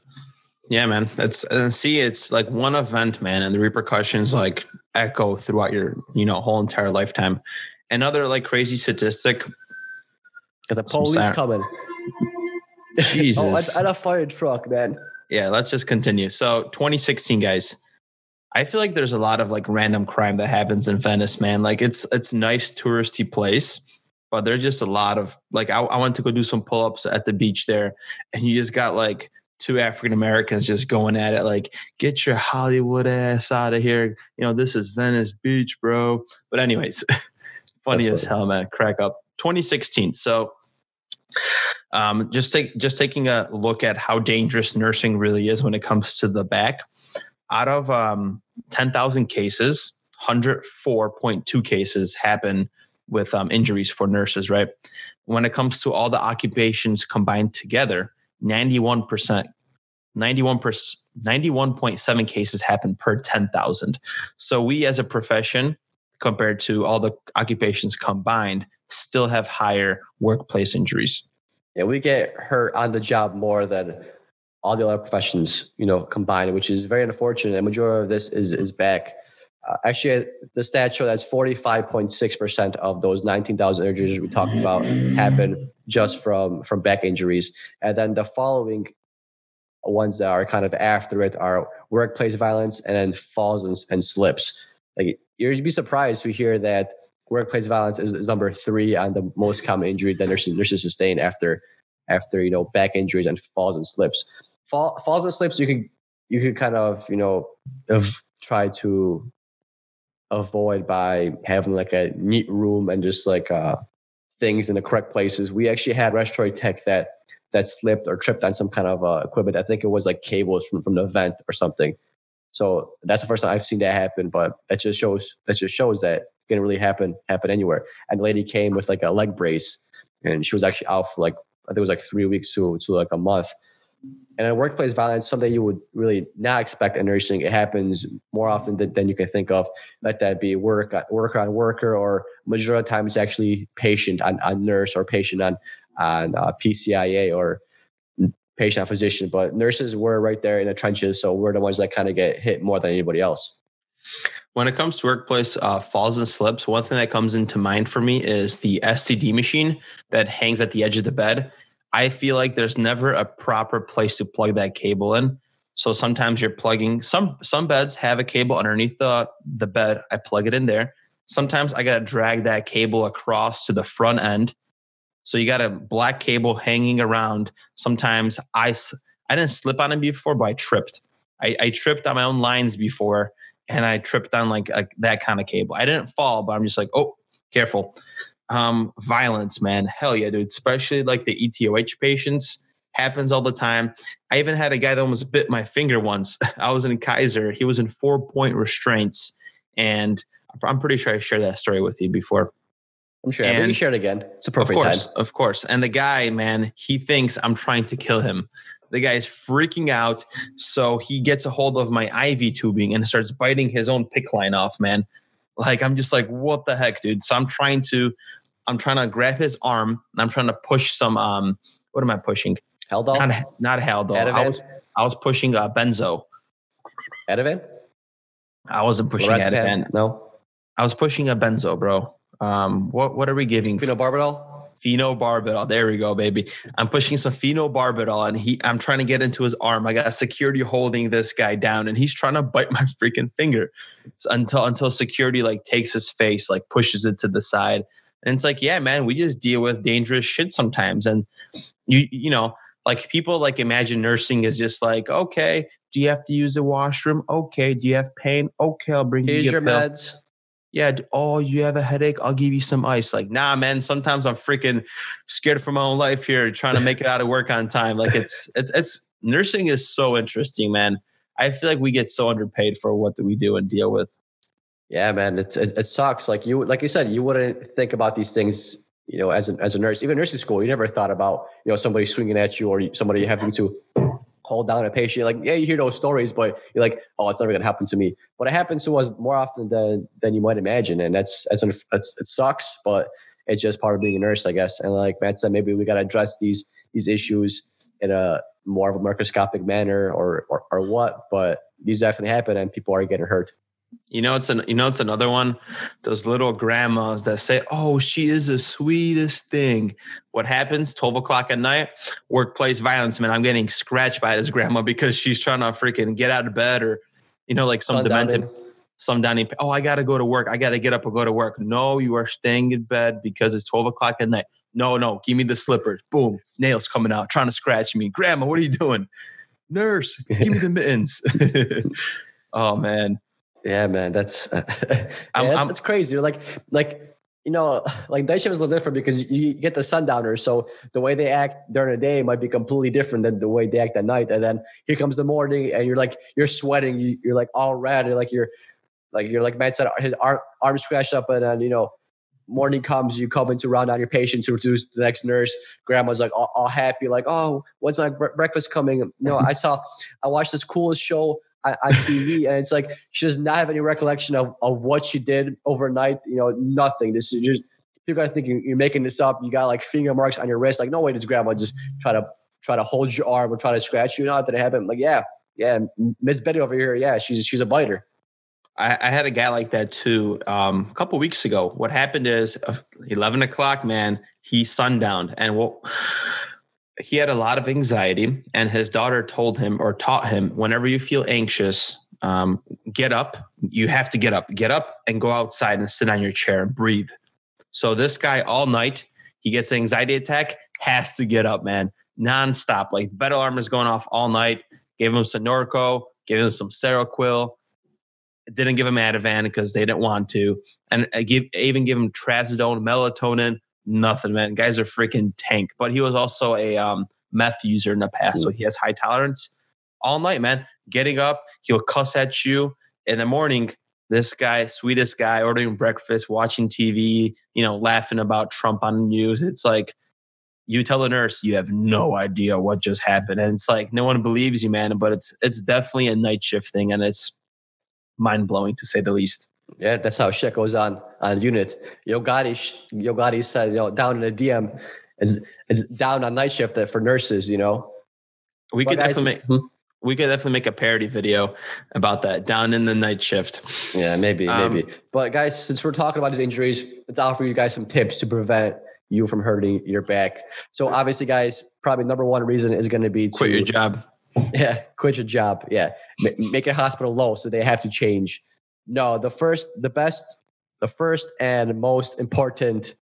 Yeah, man. That's and see, it's like one event, man, and the repercussions like echo throughout your you know whole entire lifetime. Another like crazy statistic. Got the police coming. Jesus. oh, and a fire truck, man. Yeah, let's just continue. So 2016, guys. I feel like there's a lot of like random crime that happens in Venice, man. Like it's it's nice touristy place, but there's just a lot of like I, I went to go do some pull-ups at the beach there, and you just got like two African Americans just going at it, like, get your Hollywood ass out of here. You know, this is Venice Beach, bro. But, anyways, funny That's as funny. hell, man. Crack up. 2016. So, um, just take just taking a look at how dangerous nursing really is when it comes to the back. Out of um, 10,000 cases, 104.2 cases happen with um, injuries for nurses, right? When it comes to all the occupations combined together, 91%, 91 91.7 cases happen per 10,000. So we as a profession, compared to all the occupations combined, still have higher workplace injuries. Yeah, we get hurt on the job more than all the other professions, you know, combined, which is very unfortunate. The majority of this is is back. Uh, actually, the stats show that's 45.6% of those 19,000 injuries we talked about happen just from from back injuries. And then the following ones that are kind of after it are workplace violence and then falls and, and slips. Like you'd be surprised to hear that workplace violence is, is, number three on the most common injury that nurses, nurses sustain after after you know back injuries and falls and slips. Fall, falls and slips you could you could kind of you know try to avoid by having like a neat room and just like uh things in the correct places. We actually had respiratory tech that that slipped or tripped on some kind of uh, equipment. I think it was like cables from, from the vent or something. So that's the first time I've seen that happen. But that just shows that just shows that it can really happen happen anywhere. And the lady came with like a leg brace, and she was actually out for like I think it was like three weeks to to like a month. And in workplace violence, something you would really not expect in nursing. It happens more often than, than you can think of. Let that be work worker on worker, or majority of the time it's actually patient on, on nurse or patient on on uh, PCIA or patient on physician. But nurses were right there in the trenches, so we're the ones that kind of get hit more than anybody else. When it comes to workplace uh, falls and slips, one thing that comes into mind for me is the SCD machine that hangs at the edge of the bed I feel like there's never a proper place to plug that cable in. So sometimes you're plugging some some beds have a cable underneath the the bed. I plug it in there. Sometimes I got to drag that cable across to the front end. So you got a black cable hanging around. Sometimes I I didn't slip on it before, but I tripped. I, I tripped on my own lines before, and I tripped on like, like that kind of cable. I didn't fall, but I'm just like, oh, careful um, violence, man. Hell yeah, dude. Especially like the ETOH patients happens all the time. I even had a guy that almost bit my finger once. I was in Kaiser. He was in four point restraints, and I'm pretty sure I shared that story with you before. I'm sure. And, we can share it again. It's appropriate of course, time. Of course. And the guy, man, he thinks I'm trying to kill him. The guy is freaking out. So he gets a hold of my IV tubing and starts biting his own PICC line off, man. Like I'm just like, what the heck, dude? So I'm trying to, I'm trying to grab his arm and I'm trying to push some. Um, what am I pushing? Haldol. Not, not Haldol. I was I was pushing uh, benzo. Ativan. I wasn't pushing Ativan. No. I was pushing a benzo, bro. Um, what what are we giving? Phenobarbital. Phenobarbital. There we go, baby. I'm pushing some phenobarbital, and he. I'm trying to get into his arm. I got security holding this guy down, and he's trying to bite my freaking finger until until security like takes his face, like pushes it to the side, and it's like, yeah, man, we just deal with dangerous shit sometimes, and you you know. Like people like imagine nursing is just like, okay, do you have to use the washroom? Okay. Do you have pain? Okay, I'll bring Here's you your pill. meds yeah, oh, you have a headache? I'll give you some ice. Like, nah, man. Sometimes I'm freaking scared for my own life here, trying to make it out of work on time. Like, it's it's it's nursing is so interesting, man. I feel like we get so underpaid for what we do and deal with. Yeah, man, it's it, it sucks. Like you, like you said, you wouldn't think about these things you know, as a, as a nurse, even nursing school, you never thought about, you know, somebody swinging at you or somebody having to hold down a patient. Like, yeah, you hear those stories, but you're like, oh, it's never to happen to me. But it happens to us more often than than you might imagine, and that's that's, that's it sucks, but it's just part of being a nurse, I guess. And like Matt said, maybe we got to address these these issues in a more of a microscopic manner or, or or what. But these definitely happen, and people are getting hurt. You know, it's an you know it's another one. Those little grandmas that say, "Oh, she is the sweetest thing." What happens? Twelve o'clock at night, workplace violence. Man, I'm getting scratched by this grandma because she's trying to freaking get out of bed, or you know, like some demented, some dining. Oh, I got to go to work. I got to get up and go to work. No, you are staying in bed because it's twelve o'clock at night. No, no, give me the slippers. Boom, nails coming out, trying to scratch me. Grandma, what are you doing? Nurse, give me the mittens. oh man yeah, man, that's uh, yeah, I'm, that's, crazy. Like like you know, like night shift is a little different because you get the sundowners. So the way they act during the day might be completely different than the way they act at night. And then here comes the morning, and you're like you're sweating, you, are like all red, like you're like you're like man said, his arm, arm scratched up, and then you know morning comes, you come in to round down your patients to introduce the next nurse. Grandma's like all, all happy, like, oh, when's my breakfast coming? No, I saw, I watched this coolest show on, TV, and it's like she does not have any recollection of, of what she did overnight. You know, nothing. This is just people are thinking you're making this up. You got like finger marks on your wrist. Like, no way, does grandma just try to try to hold your arm or try to scratch you? Not that it happened. Like, yeah, yeah, Miss Betty over here, yeah, she's she's a biter. I, I, had a guy like that too um, a couple weeks ago. What happened is, uh, eleven o'clock, man, he sundowned, and what he had a lot of anxiety, and his daughter told him or taught him whenever you feel anxious, um, get up. You have to get up, get up and go outside and sit on your chair and breathe. So this guy all night, he gets an anxiety attack, has to get up, man, nonstop. Like bed alarm is going off all night. Gave him some Norco, gave him some Seroquel. Didn't give him Ativan because they didn't want to, and I give even give him trazodone, melatonin nothing, man. Guys are freaking tank. But he was also a um, meth user in the past, so he has high tolerance. All night, man. Getting up, he'll cuss at you. In the morning, this guy, sweetest guy, ordering breakfast, watching TV, you know, laughing about Trump on the news. It's like you tell the nurse you have no idea what just happened, and it's like no one believes you, man. But it's it's definitely a night shift thing, and it's mind blowing to say the least. Yeah, that's how shit goes on on unit. Yo Gotti, Yo Gotti said, you know, down in the DM, it's it's down on night shift for nurses. You know, we but could guys, definitely make, hmm? we could definitely make a parody video about that down in the night shift. Yeah, maybe, um, maybe. But guys, since we're talking about these injuries, let's offer you guys some tips to prevent you from hurting your back. So obviously, guys, probably number one reason is going to be to quit your job. Yeah, quit your job. Yeah, make your hospital low so they have to change no, the first, the best, the first and most important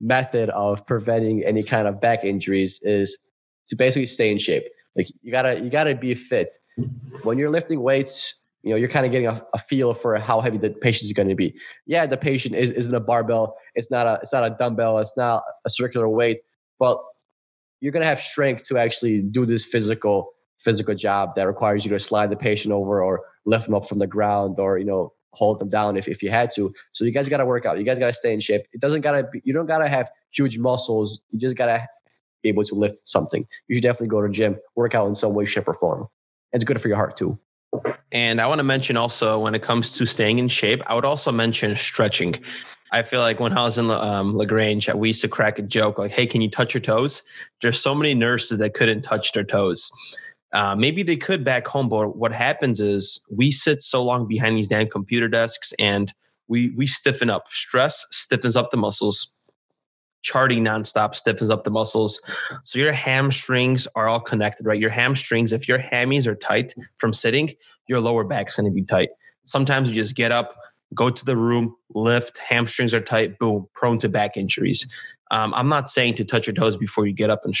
method of preventing any kind of back injuries is to basically stay in shape. Like you gotta, you gotta be fit. When you're lifting weights, you know, you're kind of getting a, a feel for how heavy the patient is going to be. Yeah, the patient is, isn't a barbell. It's not a, it's not a dumbbell. It's not a circular weight, but you're going to have strength to actually do this physical, physical job that requires you to slide the patient over or lift them up from the ground or, you know, hold them down if, if you had to. So you guys got to work out. You guys got to stay in shape. It doesn't got to, you don't got to have huge muscles. You just got to be able to lift something. You should definitely go to the gym, work out in some way, shape, or form. It's good for your heart too. And I want to mention also when it comes to staying in shape, I would also mention stretching. I feel like when I was in um, Lagrange, we used to crack a joke like, "Hey, can you touch your toes?" There's so many nurses that couldn't touch their toes. Uh, maybe they could back home, but what happens is we sit so long behind these damn computer desks and we we stiffen up. Stress stiffens up the muscles. Charting nonstop stiffens up the muscles. So your hamstrings are all connected, right? Your hamstrings, if your hammies are tight from sitting, your lower back's going to be tight. Sometimes you just get up, go to the room, lift, hamstrings are tight, boom, prone to back injuries. Um, I'm not saying to touch your toes before you get up and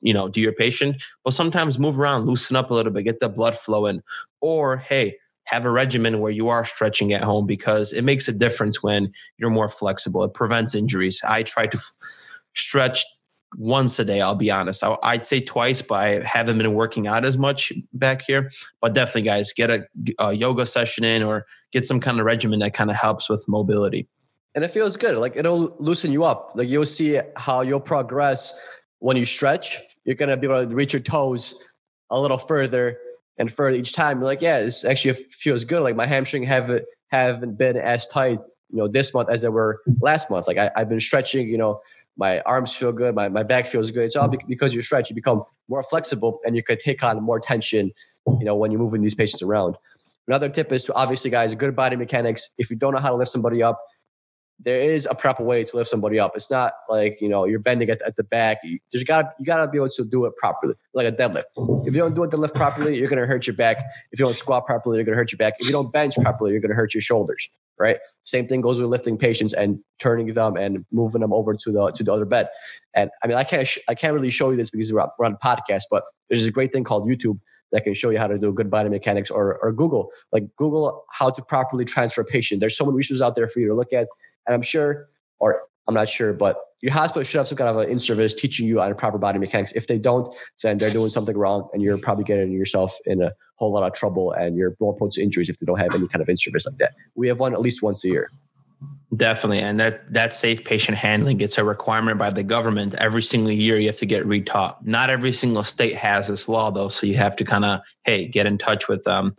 you know, do your patient, but sometimes move around, loosen up a little bit, get the blood flowing. Or, hey, have a regimen where you are stretching at home because it makes a difference when you're more flexible. It prevents injuries. I try to f- stretch once a day, I'll be honest. I, would say twice, but I haven't been working out as much back here. But definitely, guys, get a, a yoga session in or get some kind of regimen that kind of helps with mobility. and it feels good. Like it'll loosen you up. Like you'll see how you'll progress when you stretch. You're gonna be able to reach your toes a little further and further each time. You're like, yeah, this actually feels good. Like my hamstring haven't haven't been as tight, you know, this month as they were last month. Like I, I've been stretching, you know, my arms feel good, my, my back feels good. It's all because you stretch, you become more flexible and you could take on more tension, you know, when you're moving these patients around. Another tip is to obviously, guys, good body mechanics. If you don't know how to lift somebody up, there is a proper way to lift somebody up. It's not like you know you're bending at, at the back. You just gotta you gotta be able to do it properly, like a deadlift. If you don't do a deadlift properly, you're gonna hurt your back. If you don't squat properly, you're gonna hurt your back. If you don't bench properly, you're gonna hurt your shoulders. Right. Same thing goes with lifting patients and turning them and moving them over to the to the other bed. And I mean, I can't sh- I can't really show you this because we're on a podcast, but there's a great thing called YouTube that can show you how to do good body mechanics or, or Google, like Google how to properly transfer a patient. There's so many resources out there for you to look at. And I'm sure, or I'm not sure, but your hospital should have some kind of an in-service teaching you on proper body mechanics. If they don't, then they're doing something wrong and you're probably getting yourself in a whole lot of trouble and you're more prone to injuries if they don't have any kind of in-service like that. We have one at least once a year. Definitely. And that that safe patient handling gets a requirement by the government. Every single year you have to get retaught. Not every single state has this law though. So you have to kind of, hey, get in touch with them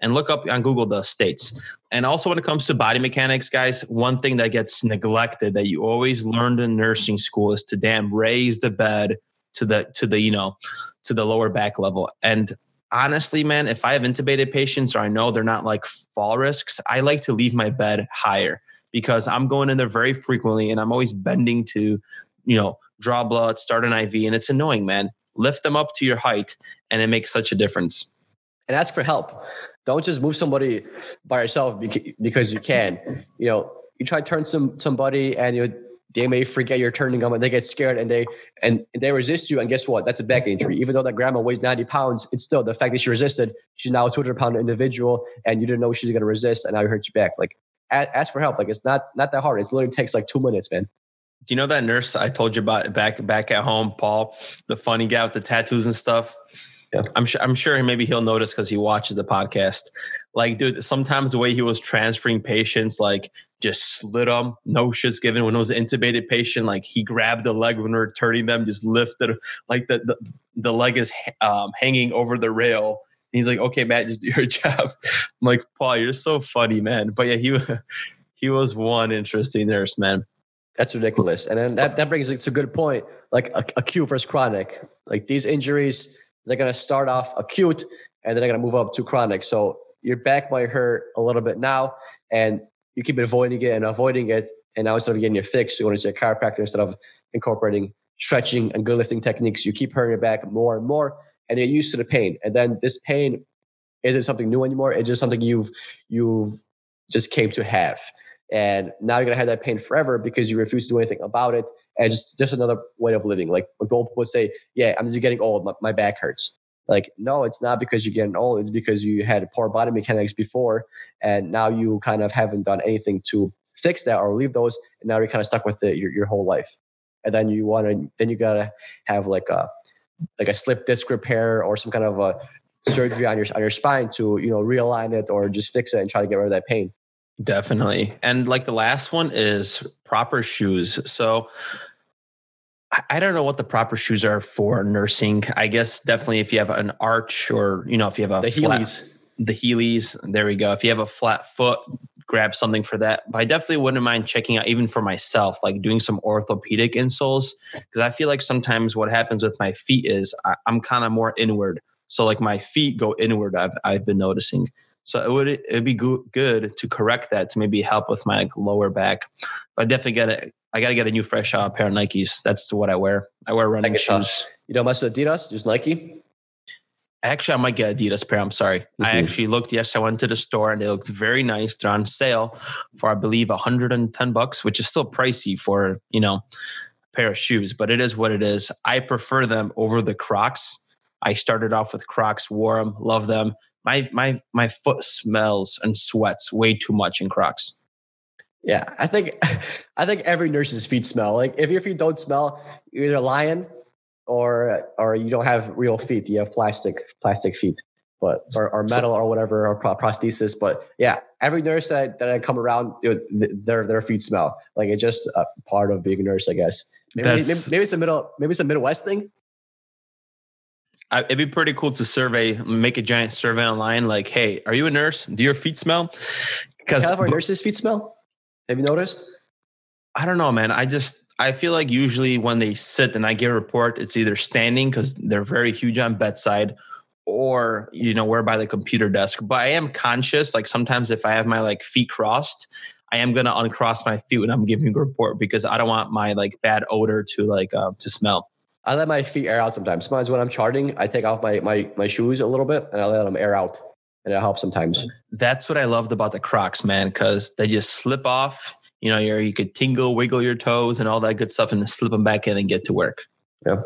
and look up on Google the states. And also when it comes to body mechanics, guys, one thing that gets neglected that you always learned in nursing school is to damn raise the bed to the to the, you know, to the lower back level. And honestly, man, if I have intubated patients or I know they're not like fall risks, I like to leave my bed higher because I'm going in there very frequently and I'm always bending to, you know, draw blood, start an IV, and it's annoying, man. Lift them up to your height, and it makes such a difference. And ask for help. Don't just move somebody by yourself because you can. You know, you try to turn some somebody, and you they may forget you're turning them, and they get scared, and they and they resist you. And guess what? That's a back injury. Even though that grandma weighs 90 pounds, it's still the fact that she resisted. She's now a 200 pound individual, and you didn't know she's going to resist, and now you hurt your back. Like ask for help. Like it's not not that hard. It literally takes like two minutes, man. Do you know that nurse I told you about back back at home, Paul, the funny guy with the tattoos and stuff? Yeah. I'm sure I'm sure maybe he'll notice because he watches the podcast. Like, dude, sometimes the way he was transferring patients, like just slid them, no shit's given. When it was an intubated patient, like he grabbed the leg when we are turning them, just lifted like the the, the leg is um, hanging over the rail he's like, okay, Matt, just do your job. I'm like, Paul, you're so funny, man. But yeah, he he was one interesting nurse, man. That's ridiculous. And then that, that brings us to a good point, like acute versus chronic. Like these injuries, they're gonna start off acute and then they're gonna move up to chronic. So your back might hurt a little bit now, and you keep avoiding it and avoiding it. And now instead of getting it fixed, you want to see a chiropractor instead of incorporating stretching and good lifting techniques. You keep hurting your back more and more and you're used to the pain. And then this pain isn't something new anymore. It's just something you've you've just came to have. And now you're gonna have that pain forever because you refuse to do anything about it. And it's just, just another way of living. Like when people would say, Yeah, I'm just getting old, my, my back hurts. Like, no, it's not because you're getting old, it's because you had poor body mechanics before, and now you kind of haven't done anything to fix that or relieve those, and now you're kind of stuck with it your, your whole life. And then you want to, then you gotta have like a like a slip disc repair or some kind of a surgery on your on your spine to you know realign it or just fix it and try to get rid of that pain. Definitely. And like the last one is proper shoes. So I don't know what the proper shoes are for nursing. I guess definitely if you have an arch or you know if you have a the flat, Heelys, the Heelys. There we go. If you have a flat foot, grab something for that. But I definitely wouldn't mind checking out, even for myself, like doing some orthopedic insoles. Because I feel like sometimes what happens with my feet is I, am kind of more inward. So like my feet go inward. I've I've been noticing. So it would it'd be good good to correct that to maybe help with my like, lower back. But I definitely got to I got to get a new fresh uh, pair of Nikes. That's what I wear. I wear running shoes. You don't mess with Adidas, just Nike. Actually, I might get Adidas pair. I'm sorry. Mm-hmm. I actually looked. Yes, I went to the store and they looked very nice. They're on sale for I believe 110 bucks, which is still pricey for you know a pair of shoes, but it is what it is. I prefer them over the Crocs. I started off with Crocs, wore them, love them. My my my foot smells and sweats way too much in Crocs. Yeah, I think I think every nurse's feet smell. Like if your feet don't smell, you're either lying or or you don't have real feet. You have plastic plastic feet. but or, or metal or whatever or prosthesis. But yeah, every nurse that, that I come around, their their feet smell like it's just a part of being a nurse, I guess. Maybe, maybe, maybe, it's a middle, maybe it's a Midwest thing. I, it'd be pretty cool to survey, make a giant survey online. Like, hey, are you a nurse? Do your feet smell? Because California nurses' feet smell. Have you noticed? I don't know, man. I just I feel like usually when they sit and I get a report, it's either standing because they're very huge on bedside, or you know we're by the computer desk. But I am conscious. Like sometimes if I have my like feet crossed, I am gonna uncross my feet when I'm giving a report because I don't want my like bad odor to like uh, to smell. I let my feet air out sometimes. Sometimes when I'm charting, I take off my my my shoes a little bit and I let them air out, and it helps sometimes. That's what I loved about the Crocs, man, because they just slip off. You know, you you could tingle, wiggle your toes, and all that good stuff, and then slip them back in and get to work. Yeah,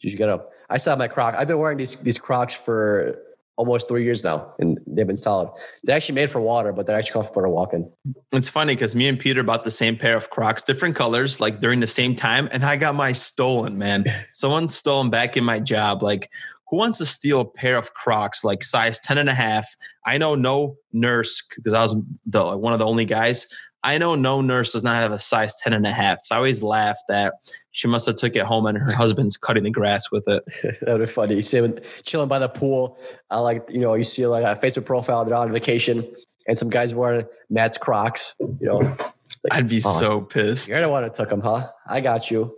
you should get up. I saw my Croc. I've been wearing these these Crocs for almost three years now, and they've been solid. They're actually made for water, but they're actually comfortable to walk in. It's funny because me and Peter bought the same pair of Crocs, different colors, like during the same time, and I got my stolen. Man, someone stole them back in my job. Like, who wants to steal a pair of Crocs like size 10 and a half? I know no nurse because I was the one of the only guys. I know no nurse does not have a size 10 and a half. So I always laugh that she must have took it home and her husband's cutting the grass with it. that would be funny. You see him chilling by the pool. I like, you know, you see like a Facebook profile, they're on vacation and some guys wearing Matt's Crocs, you know. Like, I'd be oh, so pissed. You're the one that took them, huh? I got you.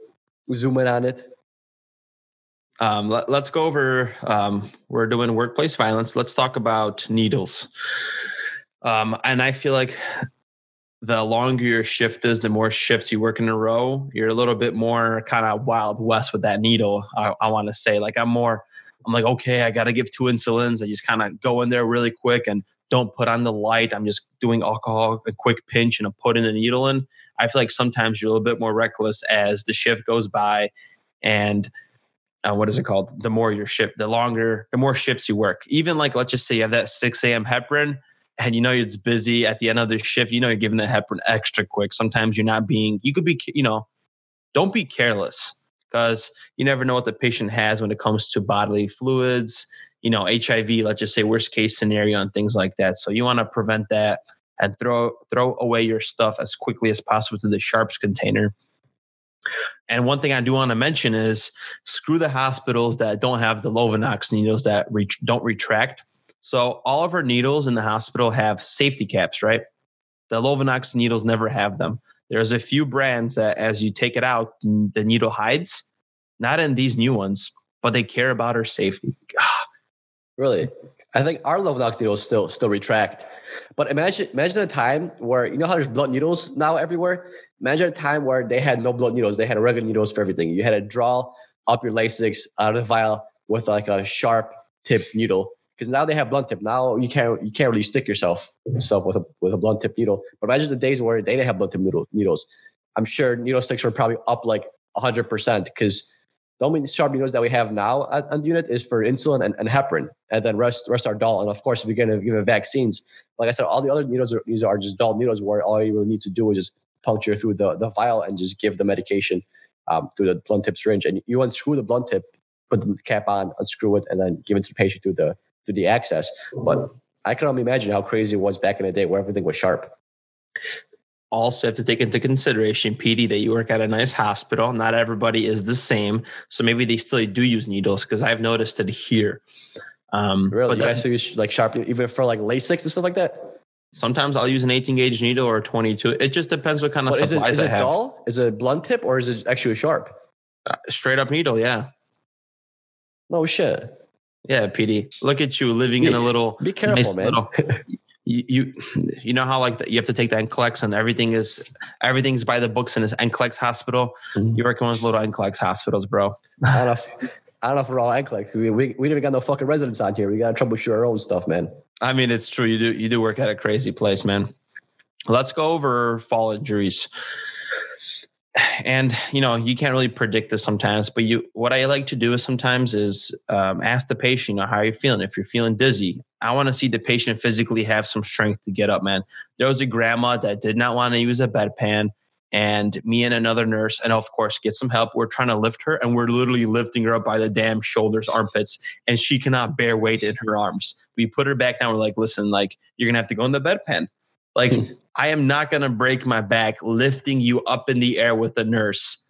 Zoom in on it. Um, let, us go over, um, we're doing workplace violence. Let's talk about needles. Um, and I feel like the longer your shift is, the more shifts you work in a row, you're a little bit more kind of wild west with that needle. I, I want to say, like, I'm more, I'm like, okay, I got to give two insulins. I just kind of go in there really quick and don't put on the light. I'm just doing alcohol, a quick pinch, and I'm putting a needle in. I feel like sometimes you're a little bit more reckless as the shift goes by, and uh, what is it called? The more your shift, the longer, the more shifts you work. Even like, let's just say you have that 6 a.m. heparin and you know it's busy at the end of the shift, you know you're giving the heparin extra quick. Sometimes you're not being, you could be, you know, don't be careless because you never know what the patient has when it comes to bodily fluids, you know, HIV, let's just say worst case scenario and things like that. So you want to prevent that and throw throw away your stuff as quickly as possible to the sharps container. And one thing I do want to mention is screw the hospitals that don't have the Lovenox needles that re- don't retract so all of our needles in the hospital have safety caps, right? The Lovenox needles never have them. There's a few brands that as you take it out, the needle hides. Not in these new ones, but they care about our safety. really? I think our Lovenox needles still still retract. But imagine imagine a time where you know how there's blood needles now everywhere. Imagine a time where they had no blood needles. They had regular needles for everything. You had to draw up your Lasix out of the vial with like a sharp tip needle because now they have blunt tip. Now you can't you can't really stick yourself yourself with a with a blunt tip needle. But imagine the days where they didn't have blunt tip needle, needles. I'm sure needle sticks were probably up like hundred percent because the only sharp needles that we have now on the unit is for insulin and, and heparin, and then rest rest are dull. And of course, if you're going to give vaccines, like I said, all the other needles are, these are just dull needles where all you really need to do is just puncture through the, the vial and just give the medication um, through the blunt tip syringe. And you unscrew the blunt tip, put the cap on, unscrew it, and then give it to the patient through the through the access. But I can only imagine how crazy it was back in the day where everything was sharp. Also, have to take into consideration, PD, that you work at a nice hospital. Not everybody is the same, so maybe they still do use needles because I've noticed it here. Um, really, you guys use like sharp, even for like Lasix and stuff like that. Sometimes I'll use an 18 gauge needle or a 22. It just depends what kind of but supplies is it, is I have. Dull? Is it blunt tip or is it actually a sharp? Uh, straight up needle, yeah. No shit. Yeah, PD. Look at you living in a little. Be careful, nice man. Little, you, you, you know how like the, you have to take the NCLEX and everything is everything's by the books in this NCLEX hospital. Mm-hmm. You're working with little NCLEX hospitals, bro. I don't know. If, I don't know if we're all NCLEX. We, we, we didn't got no fucking residents on here. We got to troubleshoot our own stuff, man. I mean, it's true. You do you do work at a crazy place, man. Let's go over fall injuries and you know you can't really predict this sometimes but you what i like to do is sometimes is um, ask the patient you know how are you feeling if you're feeling dizzy i want to see the patient physically have some strength to get up man there was a grandma that did not want to use a bedpan and me and another nurse, and of course, get some help. We're trying to lift her, and we're literally lifting her up by the damn shoulders, armpits, and she cannot bear weight in her arms. We put her back down. We're like, listen, like you're gonna have to go in the bedpan. Like Hmm. I am not gonna break my back lifting you up in the air with a nurse,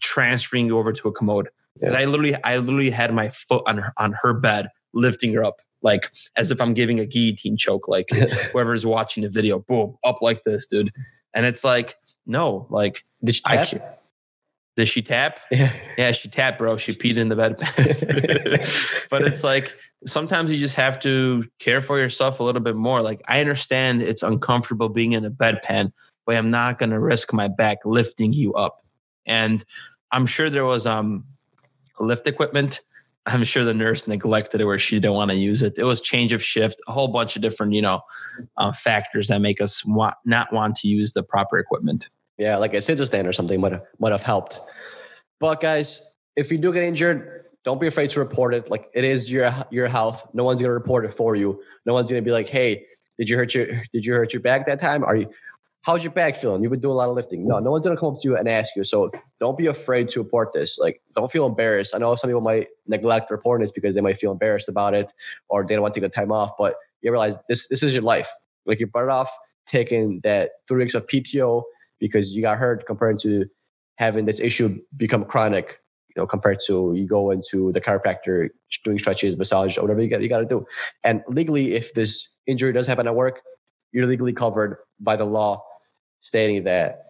transferring you over to a commode. Because Yeah. I literally, I literally had my foot on her on her bed, lifting her up, like as if I'm giving a guillotine choke. Like whoever's watching the video, boom, up like this, dude. And it's like, no, like, Did I tap? Did she tap? Yeah. Yeah, she tapped, bro. She peed in the bed. but it's like sometimes you just have to care for yourself a little bit more. Like I understand it's uncomfortable being in a bedpan, but I'm not going to risk my back lifting you up. And I'm sure there was um lift equipment. I'm sure the nurse neglected it where she didn't want to use it. It was change of shift, a whole bunch of different, you know, uh, factors that make us want, not want to use the proper equipment. Yeah, like a scissor stand or something might have, might have helped. But guys, if you do get injured, don't be afraid to report it. Like it is your your health. No one's gonna report it for you. No one's gonna be like, "Hey, did you hurt your did you hurt your back that time? Are you how's your back feeling? You've been doing a lot of lifting." No, no one's gonna come up to you and ask you. So don't be afraid to report this. Like don't feel embarrassed. I know some people might neglect reporting this because they might feel embarrassed about it or they don't want to take the time off. But you realize this this is your life. Like you're better off taking that three weeks of PTO because you got hurt compared to having this issue become chronic you know compared to you go into the chiropractor doing stretches massage or whatever you got you got to do. And legally if this injury does happen at work you're legally covered by the law stating that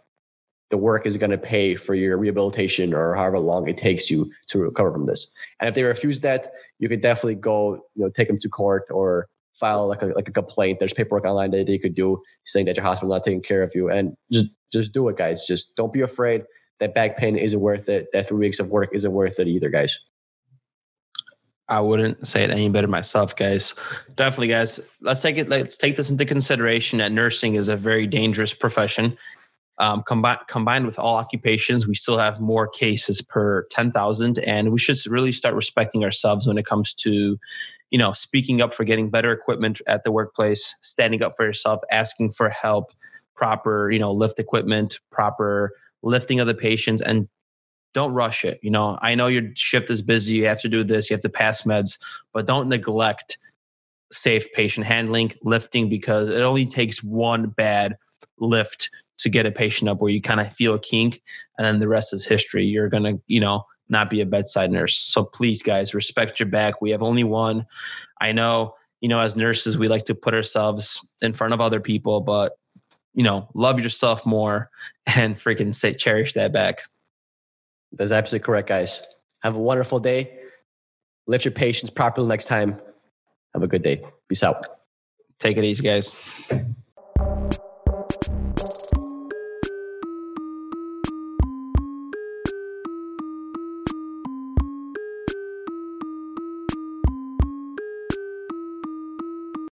the work is going to pay for your rehabilitation or however long it takes you to recover from this. And if they refuse that you could definitely go you know take them to court or file like a, like a complaint there's paperwork online that you could do saying that your hospital not taking care of you and just just do it guys just don't be afraid that back pain isn't worth it. That three weeks of work isn't worth it either, guys. I wouldn't say it any better myself, guys. Definitely, guys. Let's take it. Let's take this into consideration. That nursing is a very dangerous profession. Um, combined combined with all occupations, we still have more cases per ten thousand, and we should really start respecting ourselves when it comes to, you know, speaking up for getting better equipment at the workplace, standing up for yourself, asking for help, proper, you know, lift equipment, proper lifting of the patients, and don't rush it. You know, I know your shift is busy. You have to do this. You have to pass meds, but don't neglect safe patient handling, lifting, because it only takes one bad lift to get a patient up where you kind of feel a kink, and then the rest is history. You're gonna, you know, not be a bedside nurse. So please, guys, respect your back. We have only one. I know, you know, as nurses, we like to put ourselves in front of other people, but you know, love yourself more and freaking say cherish that back. That's absolutely correct, guys. Have a wonderful day. Lift your patients properly next time. Have a good day. Peace out. Take it easy, guys.